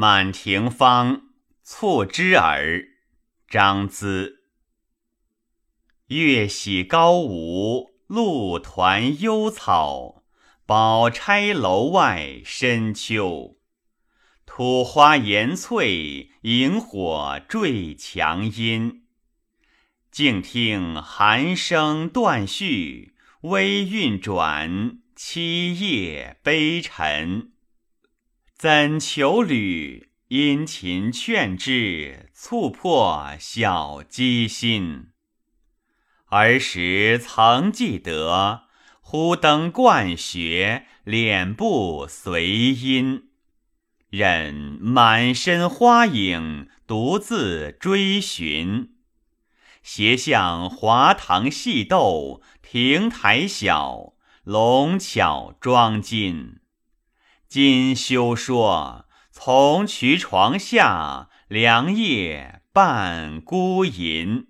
满庭芳，促之耳。张咨。月喜高梧，露团幽草。宝钗楼外深秋。土花岩翠，萤火坠墙阴。静听寒声断续，微韵转，凄夜悲沉。怎求侣？殷勤劝之，促破小机心。儿时曾记得，忽登灌学，敛步随音。忍满身花影，独自追寻。斜向华堂戏斗，亭台小，龙巧妆金。今休说，从渠床下，凉夜半孤吟。